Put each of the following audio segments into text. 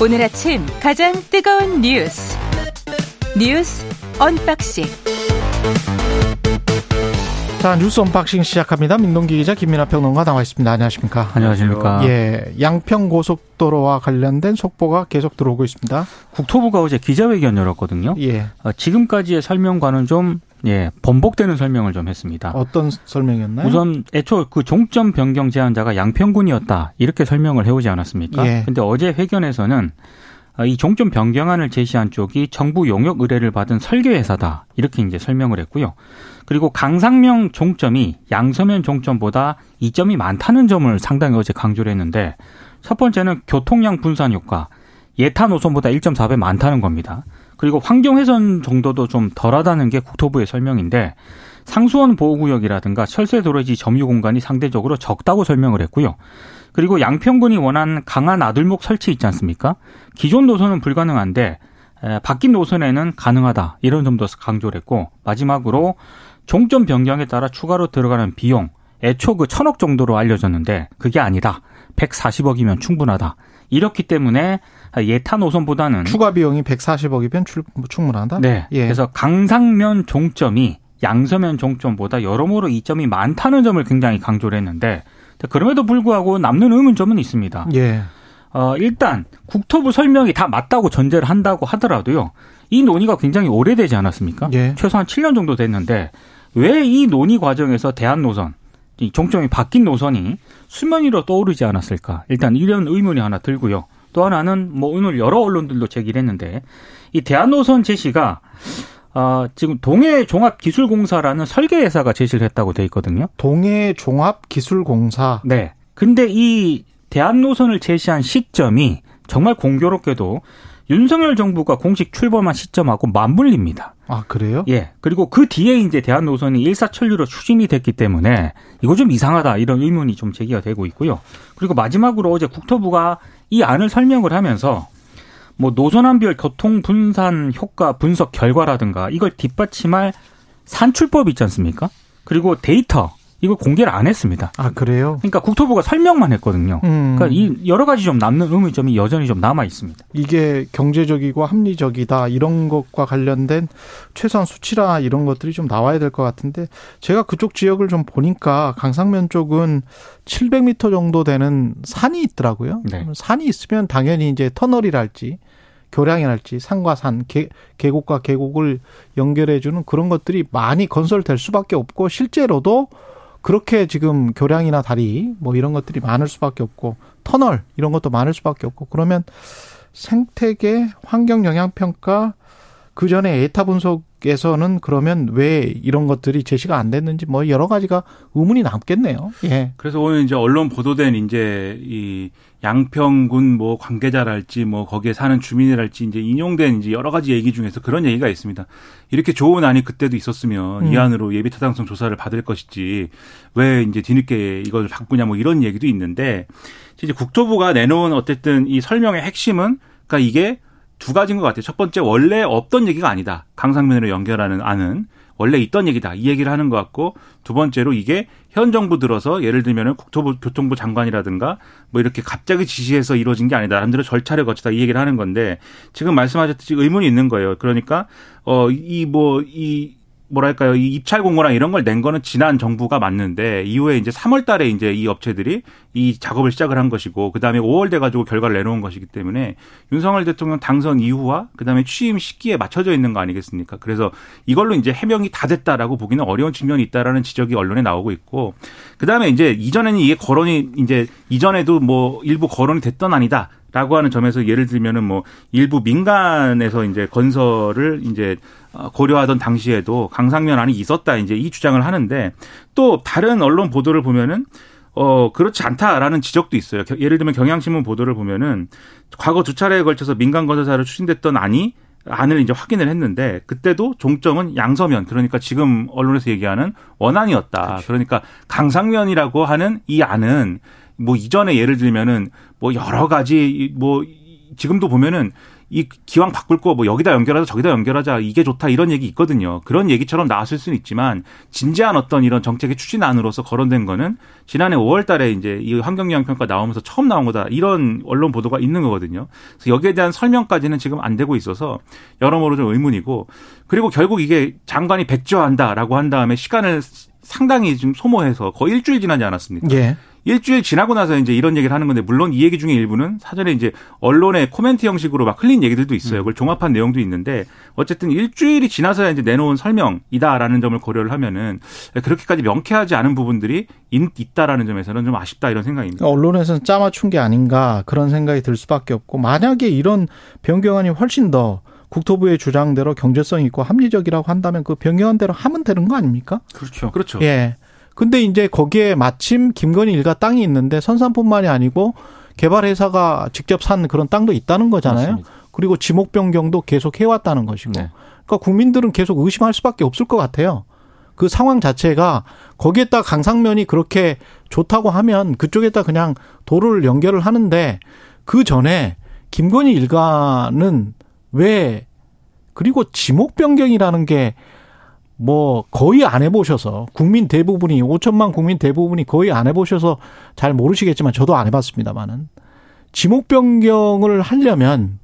오늘 아침 가장 뜨거운 뉴스 뉴스 unboxing 자 뉴스 unboxing 시작합니다. 민동기 기자 김민하 평론가 나와 있습니다. 안녕하십니까? 안녕하십니까? 예, 양평 고속도로와 관련된 속보가 계속 들어오고 있습니다. 국토부가 어제 기자회견 열었거든요. 예, 어, 지금까지의 설명과는 좀 예, 번복되는 설명을 좀 했습니다. 어떤 설명이었나요? 우선 애초 그 종점 변경 제안자가 양평군이었다 이렇게 설명을 해오지 않았습니까? 예. 근데 어제 회견에서는 어, 이 종점 변경안을 제시한 쪽이 정부 용역 의뢰를 받은 설계회사다 이렇게 이제 설명을 했고요. 그리고 강상명 종점이 양서면 종점보다 이점이 많다는 점을 상당히 어제 강조를 했는데 첫 번째는 교통량 분산 효과, 예타 노선보다 1.4배 많다는 겁니다. 그리고 환경 훼손 정도도 좀 덜하다는 게 국토부의 설명인데 상수원 보호구역이라든가 철새 도로지 점유 공간이 상대적으로 적다고 설명을 했고요. 그리고 양평군이 원하는 강한 아들목 설치 있지 않습니까? 기존 노선은 불가능한데 에, 바뀐 노선에는 가능하다 이런 점도 강조를 했고 마지막으로 종점 변경에 따라 추가로 들어가는 비용 애초 그 천억 정도로 알려졌는데 그게 아니다. 140억이면 충분하다. 이렇기 때문에 예타 노선보다는 추가 비용이 140억이면 충분하다. 네. 예. 그래서 강상면 종점이 양서면 종점보다 여러모로 이점이 많다는 점을 굉장히 강조를 했는데 그럼에도 불구하고 남는 의문점은 있습니다. 예, 어, 일단 국토부 설명이 다 맞다고 전제를 한다고 하더라도요. 이 논의가 굉장히 오래되지 않았습니까? 예. 최소한 7년 정도 됐는데 왜 이 논의 과정에서 대한 노선, 이 종점이 바뀐 노선이 수면 위로 떠오르지 않았을까? 일단 이런 의문이 하나 들고요. 또 하나는 뭐 오늘 여러 언론들도 제기를 했는데 이 대한 노선 제시가 어, 지금 동해종합기술공사라는 설계회사가 제시를 했다고 돼 있거든요. 동해종합기술공사. 네. 근데 이 대한 노선을 제시한 시점이 정말 공교롭게도 윤석열 정부가 공식 출범한 시점하고 맞물립니다. 아 그래요? 예. 그리고 그 뒤에 이제 대한 노선이 일사천리로 추진이 됐기 때문에 이거 좀 이상하다 이런 의문이 좀 제기가 되고 있고요. 그리고 마지막으로 어제 국토부가 이 안을 설명을 하면서 뭐 노선안별 교통 분산 효과 분석 결과라든가 이걸 뒷받침할 산출법 있지 않습니까? 그리고 데이터 이걸 공개를 안 했습니다. 아 그래요? 그러니까 국토부가 설명만 했거든요. 음, 그러니까 이 여러 가지 좀 남는 의문점이 여전히 좀 남아 있습니다. 이게 경제적이고 합리적이다 이런 것과 관련된 최소한 수치라 이런 것들이 좀 나와야 될 것 같은데 제가 그쪽 지역을 좀 보니까 강상면 쪽은 700m 정도 되는 산이 있더라고요. 네. 산이 있으면 당연히 이제 터널이랄지 교량이랄지 산과 산, 계, 계곡과 계곡을 연결해주는 그런 것들이 많이 건설될 수밖에 없고 실제로도 그렇게 지금 교량이나 다리 뭐 이런 것들이 많을 수밖에 없고 터널 이런 것도 많을 수밖에 없고 그러면 생태계 환경 영향 평가 그 전에 에타 분석 에서는 그러면 왜 이런 것들이 제시가 안 됐는지 뭐 여러 가지가 의문이 남겠네요. 예. 그래서 오늘 이제 언론 보도된 이제 이 양평군 뭐 관계자랄지 뭐 거기에 사는 주민이랄지 이제 인용된 이제 여러 가지 얘기 중에서 그런 얘기가 있습니다. 이렇게 좋은 안이 그때도 있었으면 음. 이 안으로 예비 타당성 조사를 받을 것이지 왜 이제 뒤늦게 이걸 바꾸냐 뭐 이런 얘기도 있는데 이제 국토부가 내놓은 어쨌든 이 설명의 핵심은 그러니까 이게 두 가지인 것 같아요. 첫 번째 원래 없던 얘기가 아니다. 강상면으로 연결하는 안은 원래 있던 얘기다. 이 얘기를 하는 것 같고 두 번째로 이게 현 정부 들어서 예를 들면은 국토부 교통부 장관이라든가 뭐 이렇게 갑자기 지시해서 이루어진 게 아니다. 나름대로 절차를 거치다 이 얘기를 하는 건데 지금 말씀하셨듯이 의문이 있는 거예요. 그러니까 어이 뭐이 뭐 랄까요 이 입찰 공고랑 이런 걸 낸 거는 지난 정부가 맞는데 이후에 이제 3월 달에 이제 이 업체들이 이 작업을 시작을 한 것이고 그 다음에 5월 돼 가지고 결과를 내놓은 것이기 때문에 윤석열 대통령 당선 이후와 그 다음에 취임 시기에 맞춰져 있는 거 아니겠습니까? 그래서 이걸로 이제 해명이 다 됐다라고 보기는 어려운 측면이 있다라는 지적이 언론에 나오고 있고 그 다음에 이제 이전에는 이게 거론이 이제 이전에도 뭐 일부 거론이 됐던 아니다. 라고 하는 점에서 예를 들면은 뭐 일부 민간에서 이제 건설을 이제 어, 고려하던 당시에도 강상면 안이 있었다 이제 이 주장을 하는데 또 다른 언론 보도를 보면은 어 그렇지 않다라는 지적도 있어요. 겨- 예를 들면 경향신문 보도를 보면은 과거 두 차례에 걸쳐서 민간 건설사로 추진됐던 안이 안을 이제 확인을 했는데 그때도 종점은 양서면 그러니까 지금 언론에서 얘기하는 원안이었다. 그러니까 강상면이라고 하는 이 안은 뭐 이전에 예를 들면은 뭐 여러 가지 뭐 지금도 보면은 이 기왕 바꿀 거 뭐 여기다 연결하자 저기다 연결하자 이게 좋다 이런 얘기 있거든요. 그런 얘기처럼 나왔을 수는 있지만 진지한 어떤 이런 정책의 추진안으로서 거론된 거는 지난해 5월 달에 이제 이 환경영향 평가 나오면서 처음 나온 거다. 이런 언론 보도가 있는 거거든요. 그래서 여기에 대한 설명까지는 지금 안 되고 있어서 여러모로 좀 의문이고 그리고 결국 이게 장관이 백지화한다라고 한 다음에 시간을 상당히 좀 소모해서 거의 일주일 지나지 않았습니까? 예. 일주일 지나고 나서 이제 이런 얘기를 하는 건데 물론 이 얘기 중에 일부는 사전에 이제 언론의 코멘트 형식으로 막 흘린 얘기들도 있어요. 그걸 종합한 내용도 있는데 어쨌든 일주일이 지나서야 이제 내놓은 설명이다라는 점을 고려를 하면은 그렇게까지 명쾌하지 않은 부분들이 있다라는 점에서는 좀 아쉽다 이런 생각입니다. 언론에서는 짜맞춘 게 아닌가 그런 생각이 들 수밖에 없고 만약에 이런 변경안이 훨씬 더 국토부의 주장대로 경제성 있고 합리적이라고 한다면 그 변경한 대로 하면 되는 거 아닙니까? 그렇죠. 그렇죠. 예. 근데 이제 거기에 마침 김건희 일가 땅이 있는데 선산뿐만이 아니고 개발회사가 직접 산 그런 땅도 있다는 거잖아요. 맞습니다. 그리고 지목 변경도 계속 해왔다는 것이고. 네. 그러니까 국민들은 계속 의심할 수밖에 없을 것 같아요. 그 상황 자체가 거기에다 강상면이 그렇게 좋다고 하면 그쪽에다 그냥 도로를 연결을 하는데 그 전에 김건희 일가는 왜 그리고 지목 변경이라는 게 뭐 거의 안 해보셔서 국민 대부분이 5천만 국민 대부분이 거의 안 해보셔서 잘 모르시겠지만 저도 안 해봤습니다만은 지목 변경을 하려면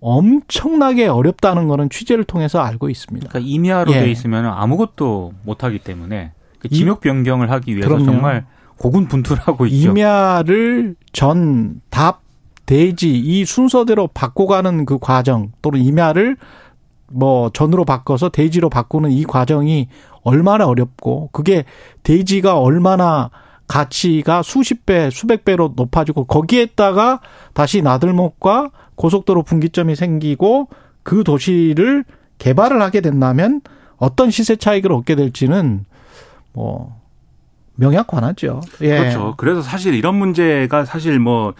엄청나게 어렵다는 거는 취재를 통해서 알고 있습니다. 그러니까 임야로 예. 돼 있으면 아무것도 못 하기 때문에 그 지목 변경을 하기 위해서 그럼요. 정말 고군분투하고 있죠. 임야를 전, 답, 대지 이 순서대로 바꿔가는 그 과정 또는 임야를 뭐 전으로 바꿔서 대지로 바꾸는 이 과정이 얼마나 어렵고 그게 대지가 얼마나 가치가 수십 배, 수백 배로 높아지고 거기에다가 다시 나들목과 고속도로 분기점이 생기고 그 도시를 개발을 하게 된다면 어떤 시세 차익을 얻게 될지는 뭐 명약 관하죠. 예. 그렇죠. 그래서 사실 이런 문제가 사실 뭐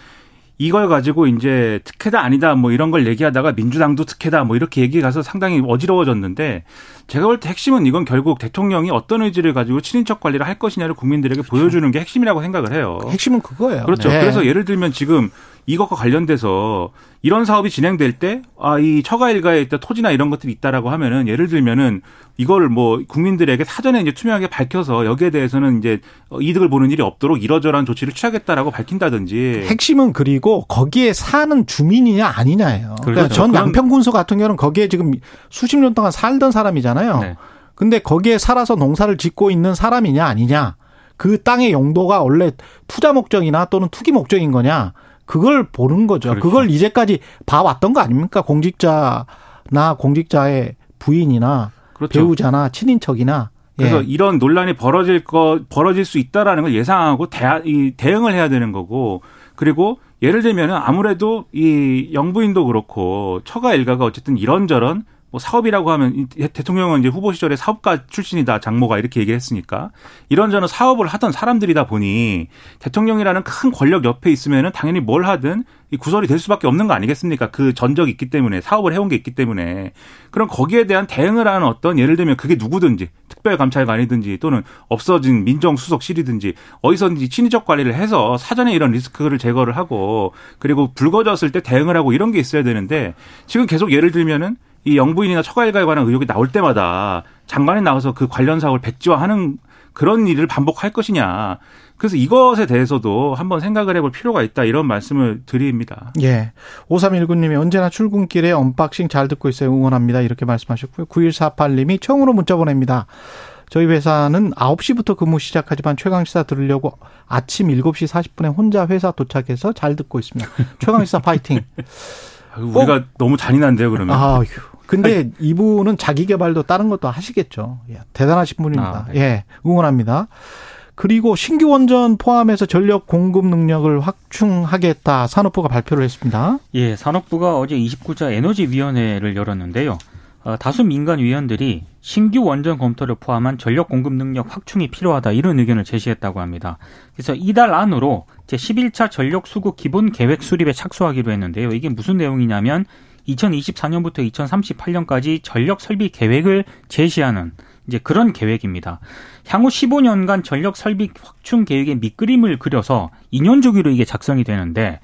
이걸 가지고 이제 특혜다 아니다 뭐 이런 걸 얘기하다가 민주당도 특혜다 뭐 이렇게 얘기 가서 상당히 어지러워졌는데 제가 볼 때 핵심은 이건 결국 대통령이 어떤 의지를 가지고 친인척 관리를 할 것이냐를 국민들에게 보여주는 게 핵심이라고 생각을 해요. 핵심은 그거예요. 그렇죠. 네. 그래서 예를 들면 지금 이것과 관련돼서 이런 사업이 진행될 때, 아, 이 처가 일가에 있다 토지나 이런 것들이 있다라고 하면은 예를 들면은 이걸 뭐 국민들에게 사전에 이제 투명하게 밝혀서 여기에 대해서는 이제 이득을 보는 일이 없도록 이러저러한 조치를 취하겠다라고 밝힌다든지. 핵심은 그리고 거기에 사는 주민이냐 아니냐예요. 그러니까 그렇죠. 전 그런- 양평군수 같은 경우는 거기에 지금 수십 년 동안 살던 사람이잖아요. 네. 근데 거기에 살아서 농사를 짓고 있는 사람이냐 아니냐. 그 땅의 용도가 원래 투자 목적이나 또는 투기 목적인 거냐. 그걸 보는 거죠. 그렇죠. 그걸 이제까지 봐왔던 거 아닙니까? 공직자나 공직자의 부인이나 그렇죠. 배우자나 친인척이나. 그래서 예. 이런 논란이 벌어질 거 벌어질 수 있다라는 걸 예상하고 대, 이 대응을 해야 되는 거고 그리고 예를 들면은 아무래도 이 영부인도 그렇고 처가 일가가 어쨌든 이런저런 뭐 사업이라고 하면 이 대통령은 이제 후보 시절에 사업가 출신이다 장모가 이렇게 얘기를 했으니까 이런저런 사업을 하던 사람들이다 보니 대통령이라는 큰 권력 옆에 있으면은 당연히 뭘 하든 이 구설이 될 수밖에 없는 거 아니겠습니까? 그 전적이 있기 때문에 사업을 해온 게 있기 때문에 그럼 거기에 대한 대응을 하는 어떤 예를 들면 그게 누구든지 특별감찰관이든지 또는 없어진 민정수석실이든지 어디서든지 친인척 관리를 해서 사전에 이런 리스크를 제거를 하고 그리고 불거졌을 때 대응을 하고 이런 게 있어야 되는데 지금 계속 예를 들면은 이 영부인이나 처가일가에 관한 의혹이 나올 때마다 장관이 나와서 그 관련 사업을 백지화하는 그런 일을 반복할 것이냐. 그래서 이것에 대해서도 한번 생각을 해볼 필요가 있다 이런 말씀을 드립니다. 예. 5319님이 언제나 출근길에 unboxing 잘 듣고 있어요. 응원합니다. 이렇게 말씀하셨고요. 9148님이 처음으로 문자 보냅니다. 저희 회사는 9시부터 근무 시작하지만 최강시사 들으려고 아침 7시 40분에 혼자 회사 도착해서 잘 듣고 있습니다. 최강시사 파이팅. 우리가 너무 잔인한데요, 그러면. 아휴. 근데 이분은 자기 개발도 다른 것도 하시겠죠. 예, 대단하신 분입니다. 아, 네. 예, 응원합니다. 그리고 신규 원전 포함해서 전력 공급 능력을 확충하겠다 산업부가 발표를 했습니다. 예, 산업부가 어제 29자 에너지위원회를 열었는데요. 어, 다수 민간 위원들이 신규 원전 검토를 포함한 전력 공급 능력 확충이 필요하다 이런 의견을 제시했다고 합니다. 그래서 이달 안으로 제 11차 전력 수급 기본 계획 수립에 착수하기로 했는데요. 이게 무슨 내용이냐면 2024년부터 2038년까지 전력 설비 계획을 제시하는 이제 그런 계획입니다. 향후 15년간 전력 설비 확충 계획의 밑그림을 그려서 2년 주기로 이게 작성이 되는데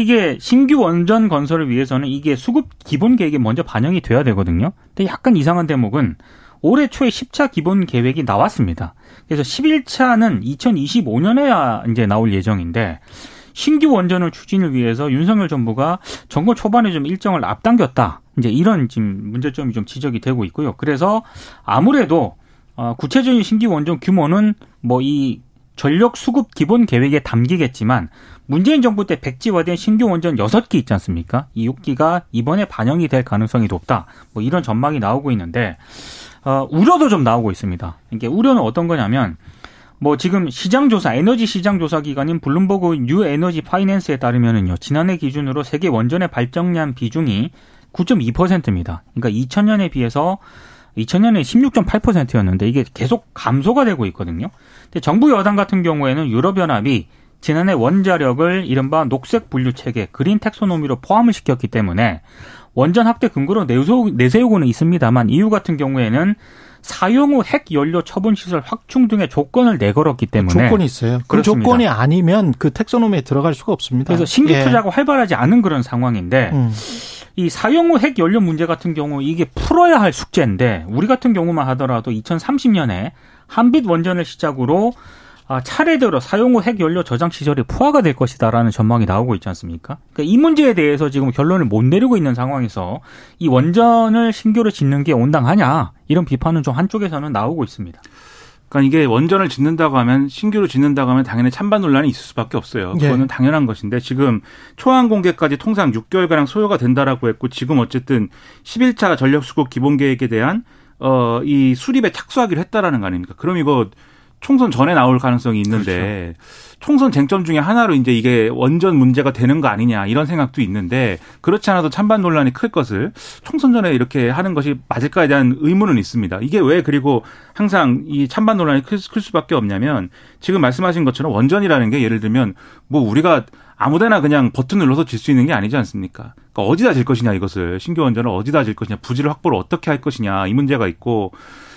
이게 신규 원전 건설을 위해서는 이게 수급 기본 계획에 먼저 반영이 돼야 되거든요. 근데 약간 이상한 대목은 올해 초에 10차 기본 계획이 나왔습니다. 그래서 11차는 2025년에야 이제 나올 예정인데 신규 원전을 추진을 위해서 윤석열 정부가 정권 초반에 좀 일정을 앞당겼다. 이제 이런 지금 문제점이 좀 지적이 되고 있고요. 그래서 아무래도 어, 구체적인 신규 원전 규모는 뭐이 전력 수급 기본 계획에 담기겠지만 문재인 정부 때 백지화된 신규 원전 6기 있지 않습니까? 이 6기가 이번에 반영이 될 가능성이 높다. 뭐 이런 전망이 나오고 있는데 어, 우려도 좀 나오고 있습니다. 이게 우려는 어떤 거냐면 뭐 지금 시장 조사 에너지 시장 조사 기관인 블룸버그 뉴 에너지 파이낸스에 따르면은요. 지난해 기준으로 세계 원전의 발전량 비중이 9.2%입니다. 그러니까 2000년에 비해서 2000년에 16.8%였는데 이게 계속 감소가 되고 있거든요. 정부 여당 같은 경우에는 유럽연합이 지난해 원자력을 이른바 녹색 분류 체계 그린 텍소노미로 포함을 시켰기 때문에 원전 확대 근거로 내세우고는 있습니다만 EU 같은 경우에는 사용 후 핵 연료 처분 시설 확충 등의 조건을 내걸었기 때문에 조건이 있어요. 그. 조건이 아니면 그 텍소노미에 들어갈 수가 없습니다. 그래서 신규 예. 투자가 활발하지 않은 그런 상황인데 음. 이 사용 후 핵 연료 문제 같은 경우 이게 풀어야 할 숙제인데 우리 같은 경우만 하더라도 2030년에 한빛 원전을 시작으로 아, 차례대로 사용 후 핵 연료 저장 시설이 포화가 될 것이다라는 전망이 나오고 있지 않습니까? 그러니까 이 문제에 대해서 지금 결론을 못 내리고 있는 상황에서 이 원전을 신규로 짓는 게 온당하냐 이런 비판은 좀 한쪽에서는 나오고 있습니다. 그러니까 이게 원전을 짓는다고 하면 신규로 짓는다고 하면 당연히 찬반 논란이 있을 수밖에 없어요. 예. 그거는 예. 당연한 것인데 지금 초안 공개까지 통상 6개월 가량 소요가 된다라고 했고 지금 어쨌든 11차 전력 수급 기본 계획에 대한 어 이 수립에 착수하기로 했다라는 거 아닙니까? 그럼 이거 총선 전에 나올 가능성이 있는데 그렇죠. 총선 쟁점 중에 하나로 이제 이게 원전 문제가 되는 거 아니냐 이런 생각도 있는데 그렇지 않아도 찬반 논란이 클 것을 총선 전에 이렇게 하는 것이 맞을까에 대한 의문은 있습니다. 이게 왜 그리고 항상 이 찬반 논란이 클, 클 수밖에 없냐면 지금 말씀하신 것처럼 원전이라는 게 예를 들면 뭐 우리가 아무데나 그냥 버튼 눌러서 질 수 있는 게 아니지 않습니까? 그러니까 어디다 질 것이냐 이것을 신규 원전을 어디다 질 것이냐 부지를 확보를 어떻게 할 것이냐 이 문제가 있고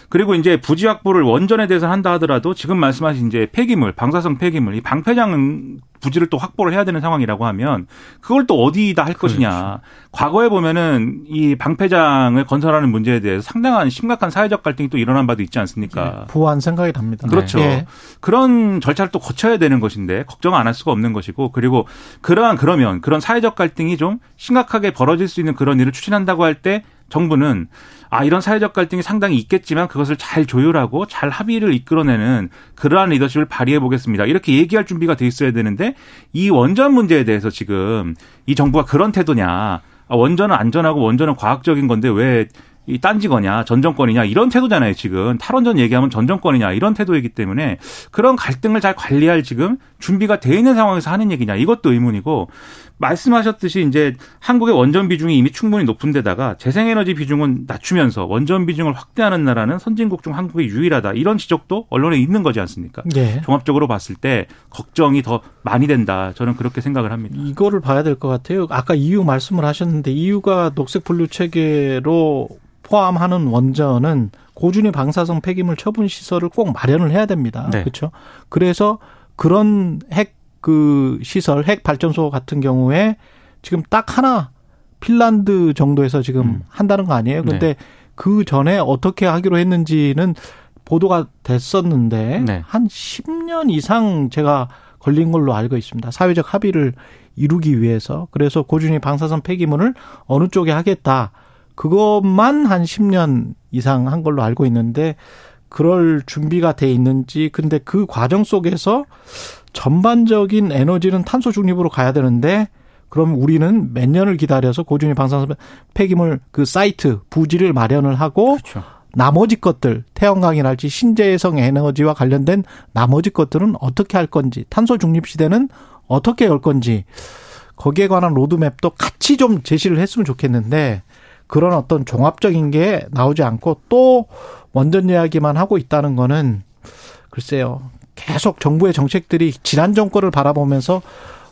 그리고 이제 부지 확보를 원전에 대해서 한다 하더라도 지금 말씀하신 이제 폐기물, 방사성 폐기물, 이 방패장 부지를 또 확보를 해야 되는 상황이라고 하면 그걸 또 어디다 할 것이냐. 그렇죠. 과거에 보면은 이 방패장을 건설하는 문제에 대해서 상당한 심각한 사회적 갈등이 또 일어난 바도 있지 않습니까? 네, 보완 생각이 답니다. 그렇죠. 네. 그런 절차를 또 거쳐야 되는 것인데 걱정 안 할 수가 없는 것이고 그리고 그러한 그러면 그런 사회적 갈등이 좀 심각하게 벌어질 수 있는 그런 일을 추진한다고 할때 정부는 아, 이런 사회적 갈등이 상당히 있겠지만 그것을 잘 조율하고 잘 합의를 이끌어내는 그러한 리더십을 발휘해 보겠습니다. 이렇게 얘기할 준비가 돼 있어야 되는데 이 원전 문제에 대해서 지금 이 정부가 그런 태도냐. 아, 원전은 안전하고 원전은 과학적인 건데 왜 이 딴지 거냐 전 정권이냐? 이런 태도잖아요 지금. 탈원전 얘기하면 전 정권이냐? 이런 태도이기 때문에 그런 갈등을 잘 관리할 지금 준비가 돼 있는 상황에서 하는 얘기냐? 이것도 의문이고 말씀하셨듯이 이제 한국의 원전 비중이 이미 충분히 높은 데다가 재생에너지 비중은 낮추면서 원전 비중을 확대하는 나라는 선진국 중 한국이 유일하다 이런 지적도 언론에 있는 거지 않습니까? 네. 종합적으로 봤을 때 걱정이 더 많이 된다 저는 그렇게 생각을 합니다. 이거를 봐야 될 것 같아요. 아까 이유 말씀을 하셨는데 이유가 녹색 분류 체계로 포함하는 원전은 고준위 방사성 폐기물 처분 시설을 꼭 마련을 해야 됩니다. 네. 그렇죠? 그래서 그런 핵 그 시설, 핵 발전소 같은 경우에 지금 딱 하나 핀란드 정도에서 지금 음. 한다는 거 아니에요? 네. 근데 네. 그 전에 어떻게 하기로 했는지는 보도가 됐었는데 네. 한 10년 이상 제가 걸린 걸로 알고 있습니다. 사회적 합의를 이루기 위해서. 그래서 고준위 방사선 폐기물을 어느 쪽에 하겠다. 그것만 한 10년 이상 한 걸로 알고 있는데 그럴 준비가 돼 있는지 근데 그 과정 속에서 전반적인 에너지는 탄소 중립으로 가야 되는데 그럼 우리는 몇 년을 기다려서 고준위 방사선 폐기물 그 사이트 부지를 마련을 하고 그렇죠. 나머지 것들 태양광이랄지 신재생 에너지와 관련된 나머지 것들은 어떻게 할 건지 탄소 중립 시대는 어떻게 열 건지 거기에 관한 로드맵도 같이 좀 제시를 했으면 좋겠는데 그런 어떤 종합적인 게 나오지 않고 또 원전 이야기만 하고 있다는 거는 글쎄요. 계속 정부의 정책들이 지난 정권을 바라보면서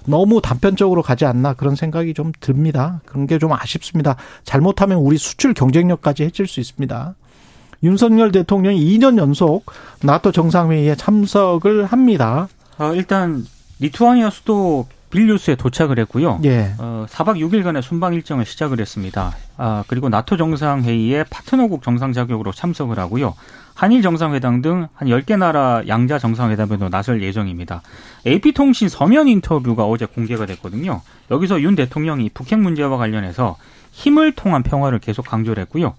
너무 단편적으로 가지 않나 그런 생각이 좀 듭니다. 그런 게 좀 아쉽습니다. 잘못하면 우리 수출 경쟁력까지 해칠 수 있습니다. 윤석열 대통령이 2년 연속 나토 정상회의에 참석을 합니다. 아, 일단 리투아니아 수도 빌뉴스에 도착을 했고요. 예. 어, 4박 6일간의 순방 일정을 시작을 했습니다. 아, 그리고 나토 정상회의에 파트너국 정상 자격으로 참석을 하고요. 한일 정상회담 등 한 10개 나라 양자 정상회담에도 나설 예정입니다. AP통신 서면 인터뷰가 어제 공개가 됐거든요. 여기서 윤 대통령이 북핵 문제와 관련해서 힘을 통한 평화를 계속 강조를 했고요.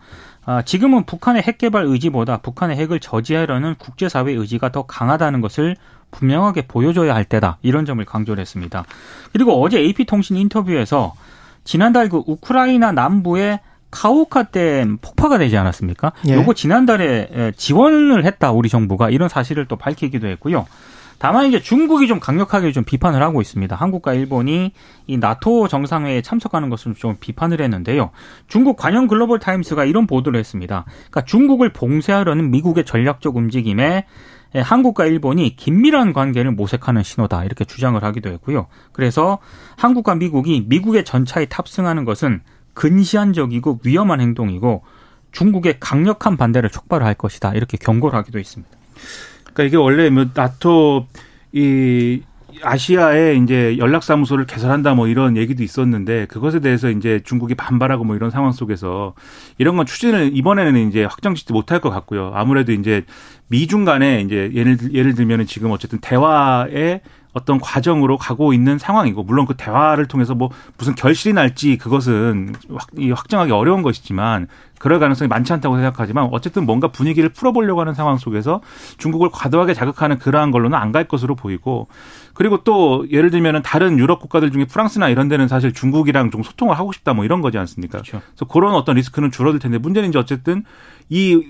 아, 지금은 북한의 핵 개발 의지보다 북한의 핵을 저지하려는 국제사회 의지가 더 강하다는 것을 분명하게 보여줘야 할 때다. 이런 점을 강조를 했습니다. 그리고 어제 AP통신 인터뷰에서 지난달 그 우크라이나 남부의 카오카 댐 폭파가 되지 않았습니까? 예. 요거 지난달에 지원을 했다 우리 정부가 이런 사실을 또 밝히기도 했고요. 다만 이제 중국이 좀 강력하게 좀 비판을 하고 있습니다. 한국과 일본이 이 나토 정상회의에 참석하는 것을 좀 비판을 했는데요. 중국 관영 글로벌 타임스가 이런 보도를 했습니다. 그러니까 중국을 봉쇄하려는 미국의 전략적 움직임에 한국과 일본이 긴밀한 관계를 모색하는 신호다 이렇게 주장을 하기도 했고요. 그래서 한국과 미국이 미국의 전차에 탑승하는 것은 근시안적이고 위험한 행동이고 중국의 강력한 반대를 촉발할 것이다 이렇게 경고를 하기도 했습니다. 그러니까 이게 원래 뭐 나토 이 아시아에 이제 연락사무소를 개설한다 뭐 이런 얘기도 있었는데 그것에 대해서 이제 중국이 반발하고 뭐 이런 상황 속에서 이런 건 추진을 이번에는 이제 확정짓지 못할 것 같고요. 아무래도 이제 미중 간에 이제 예를 예를 들면은 지금 어쨌든 대화에 어떤 과정으로 가고 있는 상황이고 물론 그 대화를 통해서 뭐 무슨 결실이 날지 그것은 확, 이 확정하기 어려운 것이지만 그럴 가능성이 많지 않다고 생각하지만 어쨌든 뭔가 분위기를 풀어보려고 하는 상황 속에서 중국을 과도하게 자극하는 그러한 걸로는 안 갈 것으로 보이고 그리고 또 예를 들면은 다른 유럽 국가들 중에 프랑스나 이런 데는 사실 중국이랑 좀 소통을 하고 싶다 뭐 이런 거지 않습니까? 그렇죠. 그래서 그런 어떤 리스크는 줄어들 텐데 문제는 이제 어쨌든 이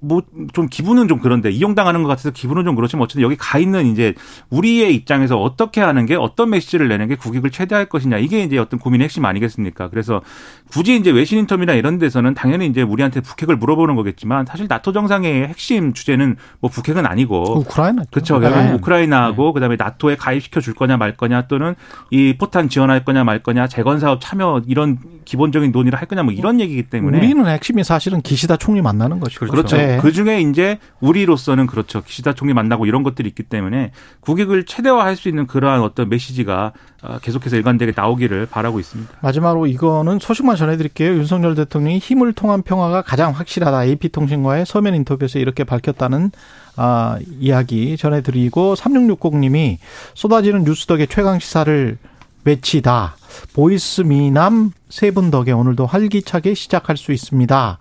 뭐 좀 기분은 좀 그런데 이용당하는 것 같아서 기분은 좀 그렇지만 어쨌든 여기 가 있는 이제 우리의 입장에서 어떻게 하는 게 어떤 메시지를 내는 게 국익을 최대할 것이냐 이게 이제 어떤 고민의 핵심 아니겠습니까? 그래서 굳이 이제 외신 인터뷰나 이런 데서는 당연히 이제 우리한테 북핵을 물어보는 거겠지만 사실 나토 정상회의 핵심 주제는 뭐 북핵은 아니고 우크라이나 그렇죠. 네. 결국 우크라이나하고 그다음에 나토에 가입시켜 줄 거냐 말 거냐 또는 이 포탄 지원할 거냐 말 거냐 재건 사업 참여 이런 기본적인 논의를 할 거냐 뭐 이런 얘기이기 때문에 우리는 핵심이 사실은 기시다 총리 만나는 것이죠. 그렇죠. 네. 그 중에 이제 우리로서는 그렇죠. 기시다 총리 만나고 이런 것들이 있기 때문에 국익을 최대화할 수 있는 그러한 어떤 메시지가 아, 계속해서 일관되게 나오기를 바라고 있습니다. 마지막으로 이거는 소식만 전해드릴게요. 윤석열 대통령이 힘을 통한 평화가 가장 확실하다. AP통신과의 서면 인터뷰에서 이렇게 밝혔다는 아, 이야기 전해드리고 3660님이 쏟아지는 뉴스 덕에 최강 시사를 외치다. voice 미남 세 분 덕에 오늘도 활기차게 시작할 수 있습니다.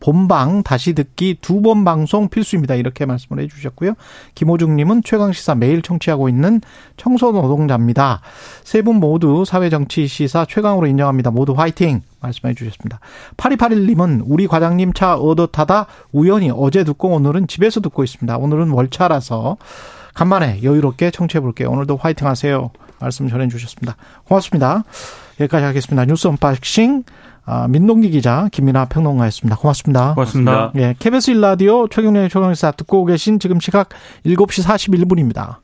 본방 다시 듣기 두 번 방송 필수입니다. 이렇게 말씀을 해주셨고요. 김호중님은 최강 시사 매일 청취하고 있는 청소 노동자입니다. 세 분 모두 사회 정치 시사 최강으로 인정합니다. 모두 화이팅! 말씀해 주셨습니다. 8281님은 우리 과장님 차 얻어 타다 우연히 어제 듣고 오늘은 집에서 듣고 있습니다. 오늘은 월차라서 간만에 여유롭게 청취해 볼게요. 오늘도 화이팅 하세요. 말씀 전해 주셨습니다. 고맙습니다. 여기까지 하겠습니다. 뉴스 unboxing 아, 민동기 기자 김민하 평론가였습니다. 고맙습니다. 고맙습니다. 예, KBS 1라디오 최경영의 최강시사 듣고 계신 지금 시각 7시 41분입니다.